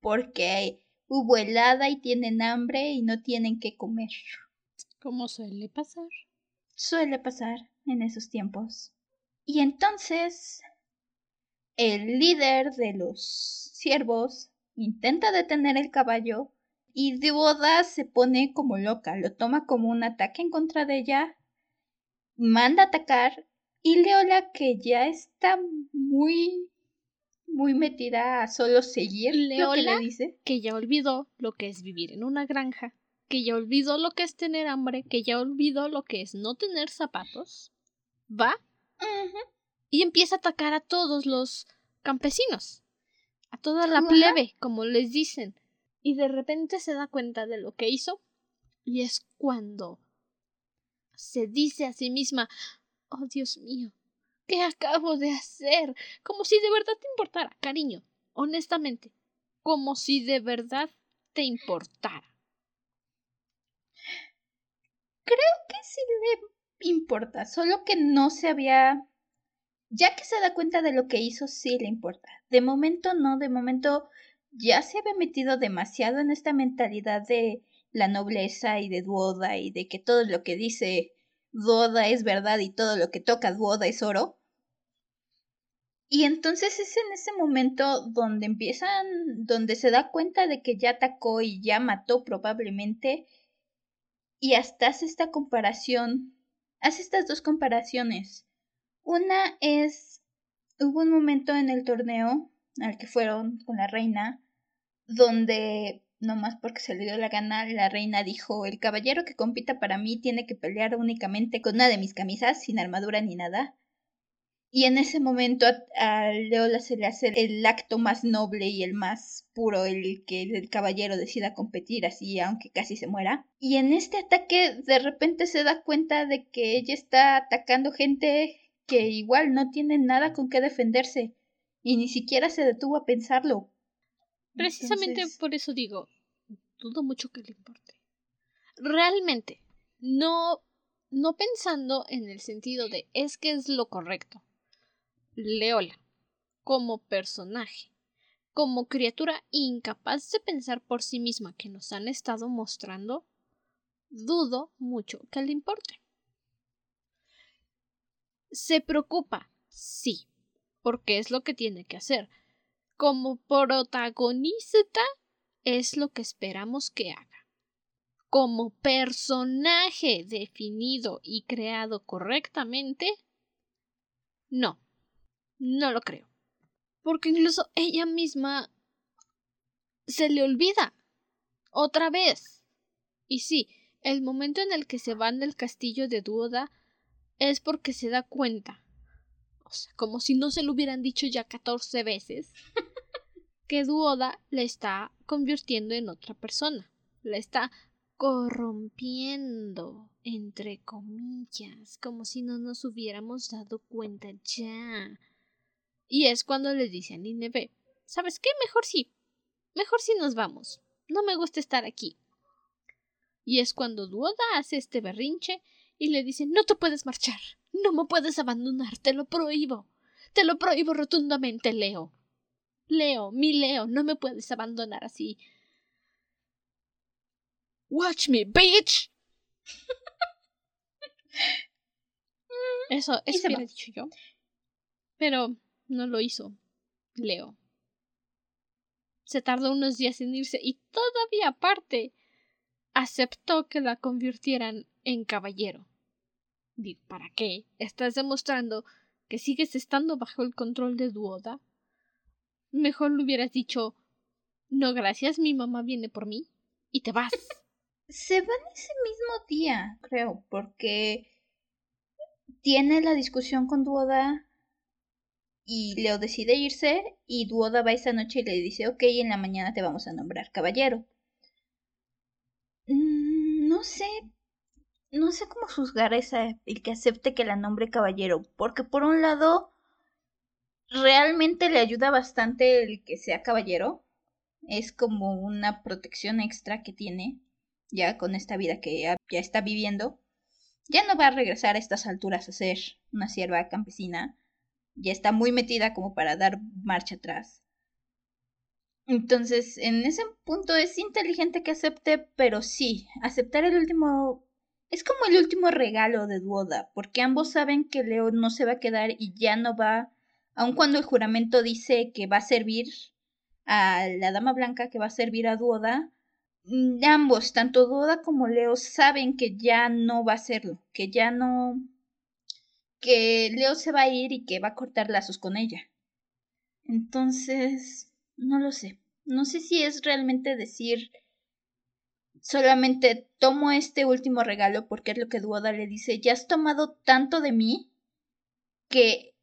porque hubo helada y tienen hambre y no tienen que comer. Como suele pasar. Suele pasar en esos tiempos. Y entonces el líder de los siervos intenta detener el caballo y Duoda se pone como loca, lo toma como un ataque en contra de ella, manda atacar y Leola que ya está muy muy metida a solo seguir Leola, lo que le dice. Que ya olvidó lo que es vivir en una granja, que ya olvidó lo que es tener hambre, que ya olvidó lo que es no tener zapatos. Va y empieza a atacar a todos los campesinos, a toda la plebe, como les dicen. Y de repente se da cuenta de lo que hizo y es cuando se dice a sí misma, oh Dios mío, ¿Qué acabo de hacer? Como si de verdad te importara, cariño. Honestamente, como si de verdad te importara. Creo que sí le importa, solo que no se había... Ya que se da cuenta de lo que hizo, sí le importa. De momento no, de momento ya se había metido demasiado en esta mentalidad de la nobleza y de Duoda y de que todo lo que dice Duoda es verdad y todo lo que toca Duoda es oro. Y entonces es en ese momento donde empiezan, donde se da cuenta de que ya atacó y ya mató probablemente. Y hasta hace esta comparación, hace estas dos comparaciones. Una es, hubo un momento en el torneo al que fueron con la reina, donde, no más porque se le dio la gana, la reina dijo, el caballero que compita para mí tiene que pelear únicamente con una de mis camisas, sin armadura ni nada y en ese momento a, Leola se le hace el acto más noble y el más puro, el que el caballero decida competir así, aunque casi se muera. Y en este ataque de repente se da cuenta de que ella está atacando gente que igual no tiene nada con qué defenderse y ni siquiera se detuvo a pensarlo. Precisamente por eso digo, dudo mucho que le importe. Realmente, no no pensando en el sentido de es que es lo correcto. Leola, como personaje, como criatura incapaz de pensar por sí misma que nos han estado mostrando, dudo mucho que le importe. Se preocupa, sí, porque es lo que tiene que hacer. Como protagonista es lo que esperamos que haga. Como personaje definido y creado correctamente, no. No lo creo. Porque incluso ella misma se le olvida. Otra vez. Y sí, el momento en el que se van del castillo de Duoda es porque se da cuenta. O sea, como si no se lo hubieran dicho ya catorce veces. que Duoda le está convirtiendo en otra persona. La está corrompiendo, entre comillas, como si no nos hubiéramos dado cuenta ya. Y es cuando les dice a Nineve, ¿sabes qué? Mejor sí. Mejor sí nos vamos. No me gusta estar aquí. Y es cuando Duoda hace este berrinche y le dice, no te puedes marchar. No me puedes abandonar. Te lo prohíbo. Te lo prohíbo rotundamente, Leo. Leo, mi Leo, no me puedes abandonar así. Watch me, bitch. Eso, eso hubiera dicho yo. Pero no lo hizo. Leo. Se tardó unos días en irse y todavía aparte aceptó que la convirtieran en caballero. ¿Para qué? ¿Estás demostrando que sigues estando bajo el control de Duoda? Mejor le hubieras dicho No, gracias, mi mamá viene por mí y te vas. Se van ese mismo día, creo, porque tiene la discusión con Duoda y Leo decide irse y Duoda va esa noche y le dice, ok, en la mañana te vamos a nombrar caballero. No sé, no sé cómo juzgar esa, el que acepte que la nombre caballero, porque por un lado, realmente le ayuda bastante el que sea caballero, es como una protección extra que tiene, ya con esta vida que ya, ya está viviendo, ya no va a regresar a estas alturas a ser una sierva campesina, ya está muy metida como para dar marcha atrás. Entonces, en ese punto es inteligente que acepte, pero sí, aceptar el último es como el último regalo de Duoda, porque ambos saben que Leo no se va a quedar y ya no va, aun cuando el juramento dice que va a servir a la Dama Blanca, que va a servir a Duoda, mm, ambos, tanto Duoda como Leo, saben que ya no va a hacerlo, que ya no, que Leo se va a ir y que va a cortar lazos con ella. Entonces, no lo sé. No sé si es realmente decir solamente tomo este último regalo porque es lo que Duoda le dice, ya has tomado tanto de mí que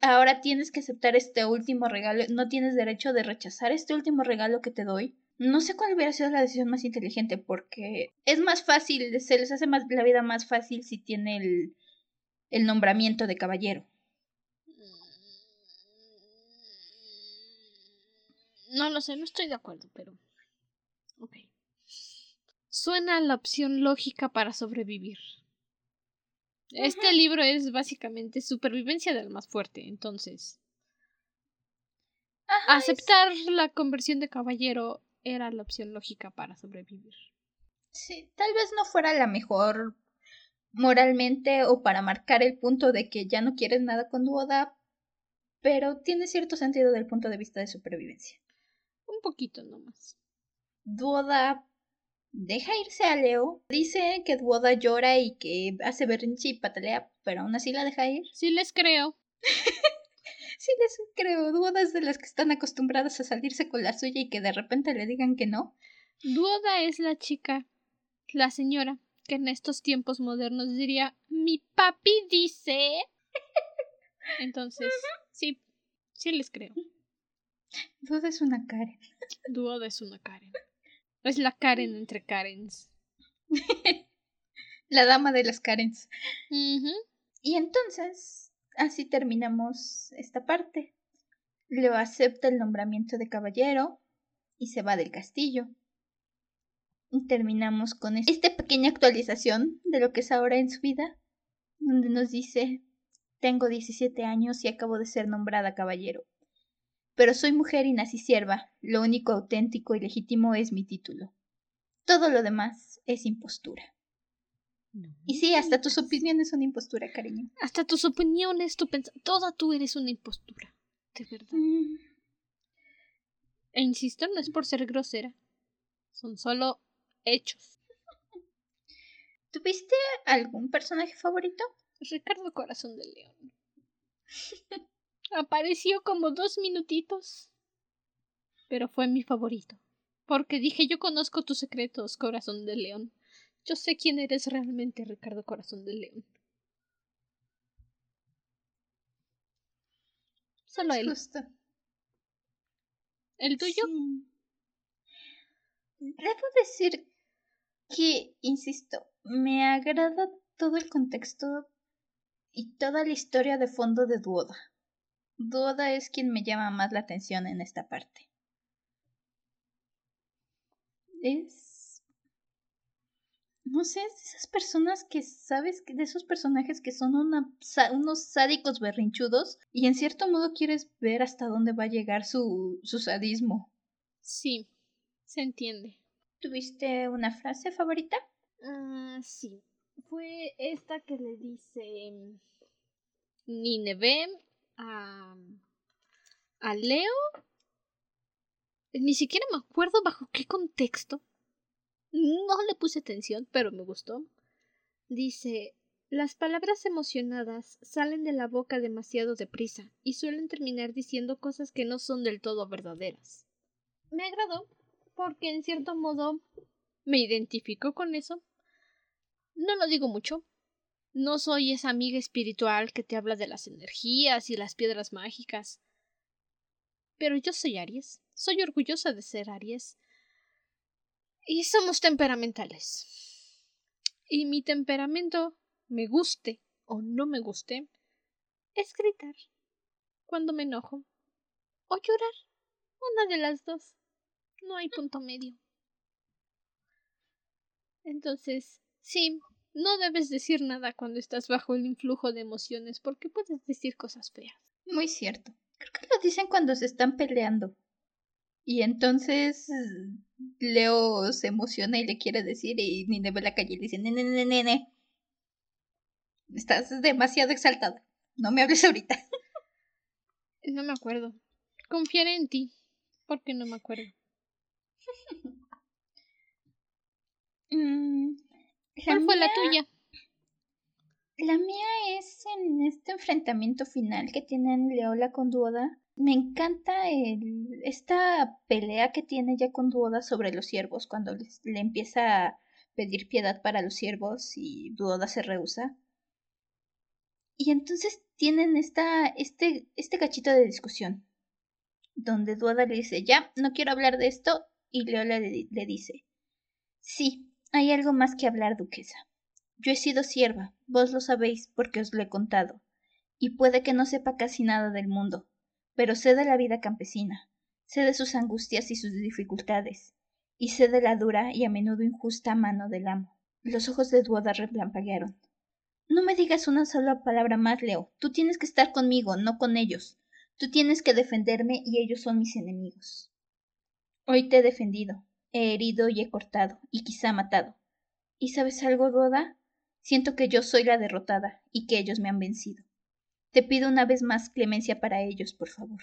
ahora tienes que aceptar este último regalo, no tienes derecho de rechazar este último regalo que te doy. No sé cuál hubiera sido la decisión más inteligente porque es más fácil, se les hace más la vida más fácil si tiene el, el nombramiento de caballero. No lo sé, no estoy de acuerdo, pero... Ok suena la opción lógica para sobrevivir. Este libro es básicamente supervivencia del más fuerte, entonces. aceptar la conversión de caballero era la opción lógica para sobrevivir. Sí, tal vez no fuera la mejor moralmente o para marcar el punto de que ya no quieres nada con Duoda, pero tiene cierto sentido del punto de vista de supervivencia. Un poquito nomás. Duoda deja irse a Leo. Dice que Duoda llora y que hace berrinche y patalea, pero aún así la deja ir. Sí les creo. sí les creo. Duoda es de las que están acostumbradas a salirse con la suya y que de repente le digan que no. Duoda es la chica, la señora, que en estos tiempos modernos diría mi papi dice. Entonces, sí, sí les creo. Duoda es una Karen. Duoda es una Karen. Es la Karen entre Karens. la dama de las Karens. Y entonces, así terminamos esta parte. Leo acepta el nombramiento de caballero y se va del castillo. Y terminamos con esta pequeña actualización de lo que es ahora en su vida, donde nos dice, tengo 17 años y acabo de ser nombrada caballero. Pero soy mujer y nací sierva. Lo único auténtico y legítimo es mi título. Todo lo demás es impostura. Y sí, hasta tus opiniones son impostura, cariño. Hasta tus opiniones, tu pensamiento, toda tú eres una impostura. De verdad. Mm. E insisto, no es por ser grosera. Son solo hechos. ¿Tuviste algún personaje favorito? Ricardo Corazón de León. Apareció como dos minutitos. Pero fue mi favorito. Porque dije yo conozco tus secretos, corazón de león. Yo sé quién eres realmente, Ricardo Corazón de León. Solo él. ¿El tuyo? Debo decir que, insisto, me agrada todo el contexto y toda la historia de fondo de Duoda. Duda es quien me llama más la atención en esta parte. Es... No sé, es de esas personas que sabes, de esos personajes que son una, unos sádicos berrinchudos y en cierto modo quieres ver hasta dónde va a llegar su, su sadismo. Sí, se entiende. ¿Tuviste una frase favorita? Ah, sí. Fue esta que le dice Nineveh a, Leo. Ni siquiera me acuerdo bajo qué contexto. No le puse atención, pero me gustó. Dice las palabras emocionadas salen de la boca demasiado deprisa y suelen terminar diciendo cosas que no son del todo verdaderas. Me agradó porque en cierto modo me identifico con eso. No lo digo mucho, no soy esa amiga espiritual que te habla de las energías y las piedras mágicas. Pero yo soy Aries. Soy orgullosa de ser Aries. Y somos temperamentales. Y mi temperamento, me guste o no me guste, es gritar cuando me enojo o llorar. Una de las dos. No hay punto medio. Entonces, sí, no debes decir nada cuando estás bajo el influjo de emociones porque puedes decir cosas feas. Muy cierto. Creo que lo dicen cuando se están peleando. Y entonces Leo se emociona y le quiere decir y ni ve la calle y le dice, nene, nene, nene. Estás demasiado exaltada. No me hables ahorita. No me acuerdo. Confiaré en ti. Porque no me acuerdo. Mm, ¿Cuál fue la tuya? La mía es en este enfrentamiento final que tienen Leola con Duoda. Me encanta el, esta pelea que tiene ya con Duoda sobre los siervos cuando le empieza a pedir piedad para los siervos y Duoda se rehúsa. Y entonces tienen esta, este, este cachito de discusión donde Duoda le dice, ya, no quiero hablar de esto, y Leola le, le dice, sí, hay algo más que hablar, duquesa. Yo he sido sierva, vos lo sabéis porque os lo he contado, y puede que no sepa casi nada del mundo, pero sé de la vida campesina, sé de sus angustias y sus dificultades, y sé de la dura y a menudo injusta mano del amo. Los ojos de Duoda relampaguearon. No me digas una sola palabra más, Leo. Tú tienes que estar conmigo, no con ellos. Tú tienes que defenderme y ellos son mis enemigos. Hoy te he defendido, he herido y he cortado, y quizá matado. ¿Y sabes algo, Duoda? Siento que yo soy la derrotada y que ellos me han vencido. Te pido una vez más clemencia para ellos, por favor.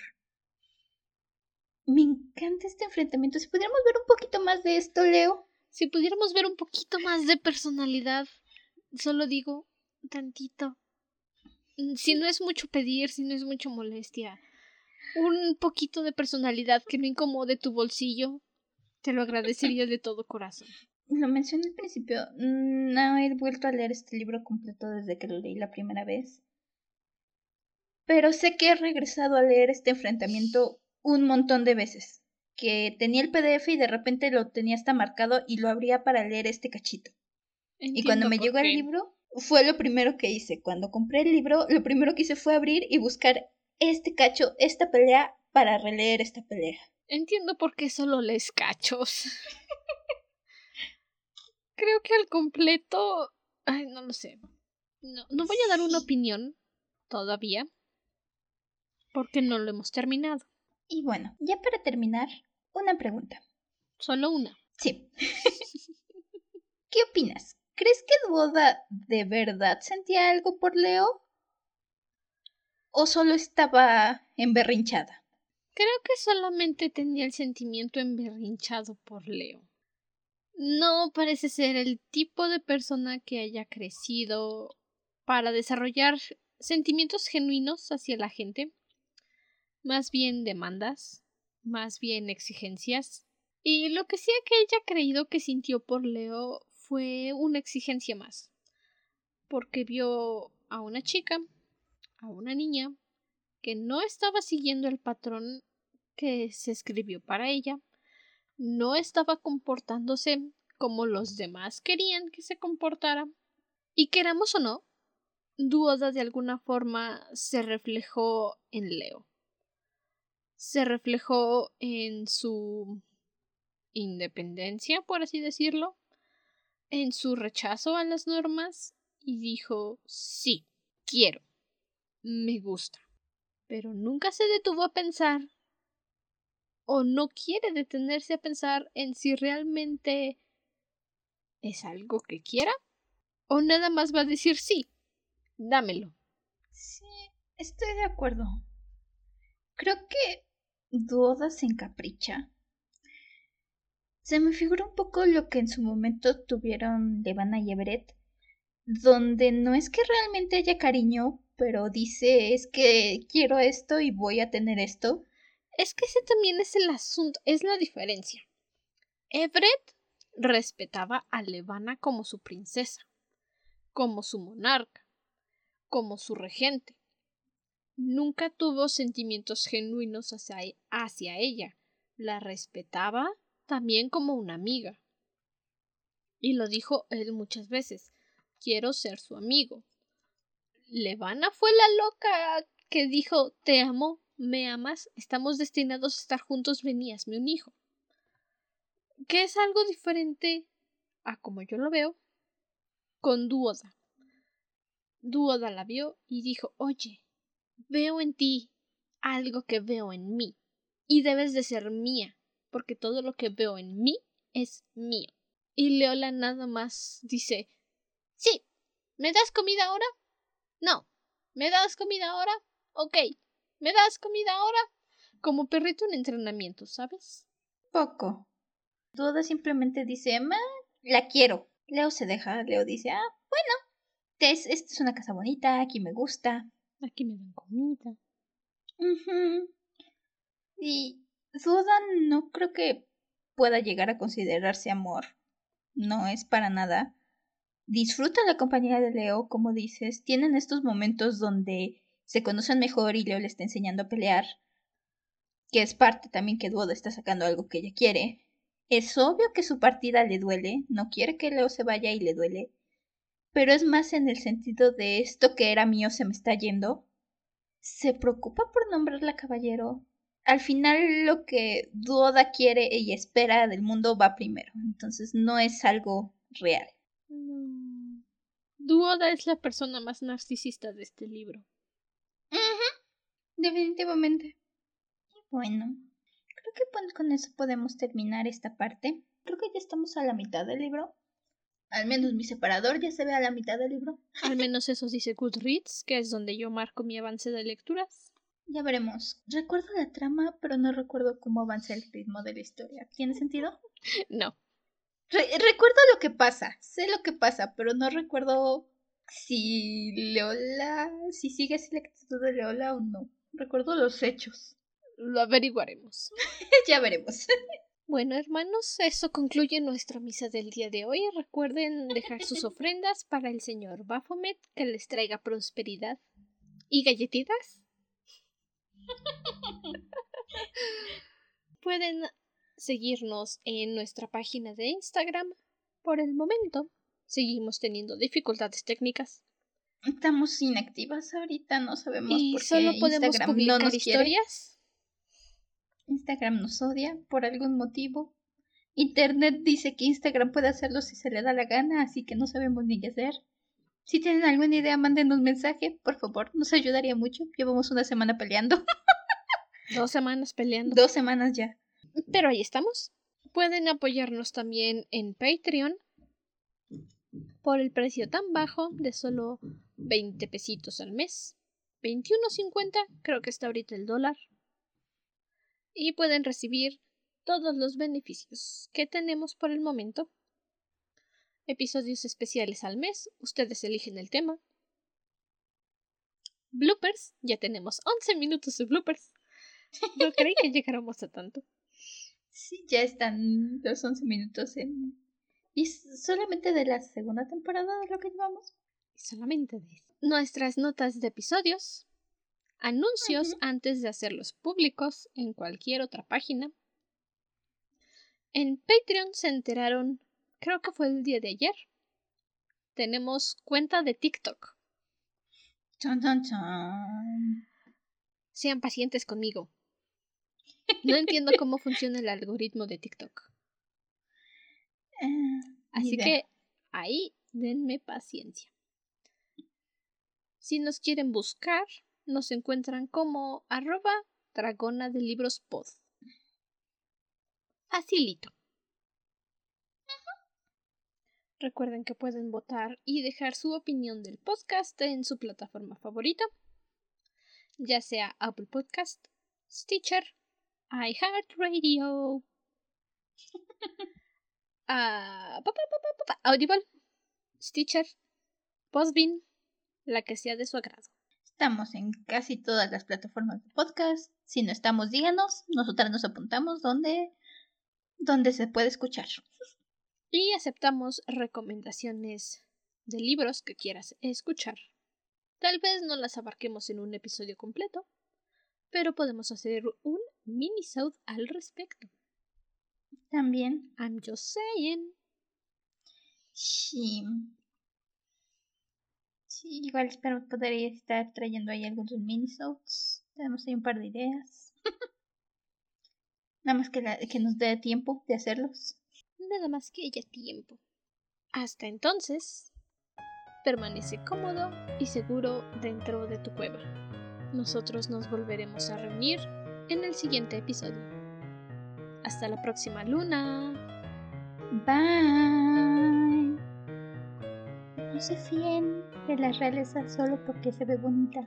Me encanta este enfrentamiento. Si pudiéramos ver un poquito más de esto, Leo. Si pudiéramos ver un poquito más de personalidad, solo digo tantito. Si no es mucho pedir, si no es mucho molestia, un poquito de personalidad que no incomode tu bolsillo, te lo agradecería de todo corazón lo mencioné al principio, no he vuelto a leer este libro completo desde que lo leí la primera vez. Pero sé que he regresado a leer este enfrentamiento un montón de veces. Que tenía el PDF y de repente lo tenía hasta marcado y lo abría para leer este cachito. y cuando me llegó el libro, fue lo primero que hice. Cuando compré el libro, lo primero que hice fue abrir y buscar este cacho, esta pelea, para releer esta pelea. Entiendo por qué solo lees cachos. creo que al completo. Ay, no lo sé. No, no voy a dar una opinión todavía. Porque no lo hemos terminado. Y bueno, ya para terminar, una pregunta. Solo una. Sí. ¿Qué opinas? ¿Crees que Duoda de verdad sentía algo por Leo? ¿O solo estaba emberrinchada? Creo que solamente tenía el sentimiento emberrinchado por Leo no parece ser el tipo de persona que haya crecido para desarrollar sentimientos genuinos hacia la gente, más bien demandas, más bien exigencias. Y lo que sea que haya creído que sintió por Leo fue una exigencia más, porque vio a una chica, a una niña, que no estaba siguiendo el patrón que se escribió para ella, no estaba comportándose como los demás querían que se comportara. Y queramos o no, Duoda de alguna forma se reflejó en Leo. Se reflejó en su independencia, por así decirlo, en su rechazo a las normas y dijo sí, quiero, me gusta. Pero nunca se detuvo a pensar o no quiere detenerse a pensar en si realmente es algo que quiera o nada más va a decir sí, dámelo. Sí, estoy de acuerdo. Creo que Duoda se encapricha. Se me figura un poco lo que en su momento tuvieron Levana y Everett, donde no es que realmente haya cariño, pero dice es que quiero esto y voy a tener esto, es que ese también es el asunto, es la diferencia. Everett respetaba a Levana como su princesa, como su monarca, como su regente. Nunca tuvo sentimientos genuinos hacia, hacia ella. La respetaba también como una amiga. Y lo dijo él muchas veces. Quiero ser su amigo. Levana fue la loca que dijo Te amo me amas, estamos destinados a estar juntos, veníasme un hijo. Que es algo diferente a como yo lo veo, con Duoda. Duoda la vio y dijo, oye, veo en ti algo que veo en mí, y debes de ser mía, porque todo lo que veo en mí es mío. Y Leola nada más dice, sí, ¿me das comida ahora? No. ¿Me das comida ahora? Ok. ¿Me das comida ahora? Como perrito en entrenamiento, ¿sabes? Poco. Duda simplemente dice, ma, la quiero. Leo se deja. Leo dice, ah, bueno. Esta es una casa bonita, aquí me gusta. Aquí me dan comida. Y Duda no creo que pueda llegar a considerarse amor. No es para nada. Disfruta la compañía de Leo, como dices. Tienen estos momentos donde se conocen mejor y Leo le está enseñando a pelear. Que es parte también que Duoda está sacando algo que ella quiere. Es obvio que su partida le duele, no quiere que Leo se vaya y le duele. Pero es más en el sentido de esto que era mío se me está yendo. Se preocupa por nombrarla caballero. Al final lo que Duoda quiere y espera del mundo va primero. Entonces no es algo real. Duoda es la persona más narcisista de este libro. Definitivamente. Bueno, creo que con eso podemos terminar esta parte. Creo que ya estamos a la mitad del libro. Al menos mi separador ya se ve a la mitad del libro. Al menos eso dice Goodreads, que es donde yo marco mi avance de lecturas. Ya veremos. Recuerdo la trama, pero no recuerdo cómo avanza el ritmo de la historia. ¿Tiene sentido? No recuerdo lo que pasa, sé lo que pasa, pero no recuerdo si Leola, si sigue así la actitud de Leola o no. Recuerdo los hechos. Lo averiguaremos. ya veremos. Bueno, hermanos, eso concluye nuestra misa del día de hoy. Recuerden dejar sus ofrendas para el señor Baphomet, que les traiga prosperidad. ¿Y galletitas? Pueden seguirnos en nuestra página de Instagram. Por el momento, seguimos teniendo dificultades técnicas. Estamos inactivas ahorita, no sabemos y por qué solo podemos Instagram publicar no nos historias. Instagram nos odia por algún motivo. Internet dice que Instagram puede hacerlo si se le da la gana, así que no sabemos ni qué hacer. Si tienen alguna idea, manden un mensaje, por favor, nos ayudaría mucho. Llevamos una semana peleando. Dos semanas peleando. Dos semanas ya. Pero ahí estamos. Pueden apoyarnos también en Patreon por el precio tan bajo de solo 20 pesitos al mes. 21.50 creo que está ahorita el dólar. Y pueden recibir todos los beneficios que tenemos por el momento. Episodios especiales al mes, ustedes eligen el tema. Bloopers, ya tenemos 11 minutos de bloopers. No creí que llegáramos a tanto. Sí, ya están los 11 minutos en... ¿Y solamente de la segunda temporada de lo que llevamos? Solamente de Nuestras notas de episodios, anuncios antes de hacerlos públicos en cualquier otra página. En Patreon se enteraron, creo que fue el día de ayer. Tenemos cuenta de TikTok. Chan, chan, chan. Sean pacientes conmigo. No entiendo cómo funciona el algoritmo de TikTok. Ah, Así que ahí denme paciencia. Si nos quieren buscar, nos encuentran como arroba dragona de libros pod. Facilito. Recuerden que pueden votar y dejar su opinión del podcast en su plataforma favorita, ya sea Apple Podcast, Stitcher iHeartRadio. uh, Audible, Stitcher, Postbin, la que sea de su agrado. Estamos en casi todas las plataformas de podcast. Si no estamos, díganos. Nosotras nos apuntamos donde, donde se puede escuchar. Y aceptamos recomendaciones de libros que quieras escuchar. Tal vez no las abarquemos en un episodio completo, pero podemos hacer un mini south al respecto. También. I'm just saying. Sí. Sí, igual espero poder estar trayendo ahí algunos mini souls. Tenemos ahí un par de ideas. Nada más que, que nos dé tiempo de hacerlos. Nada más que haya tiempo. Hasta entonces, permanece cómodo y seguro dentro de tu cueva. Nosotros nos volveremos a reunir en el siguiente episodio. Hasta la próxima luna. Bye. No se fíen de la realeza solo porque se ve bonita.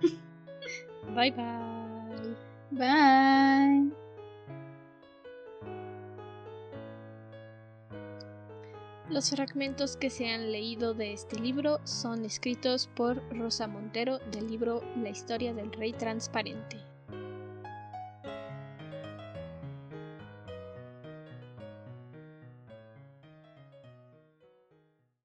Bye bye. Bye. Los fragmentos que se han leído de este libro son escritos por Rosa Montero del libro La historia del rey transparente.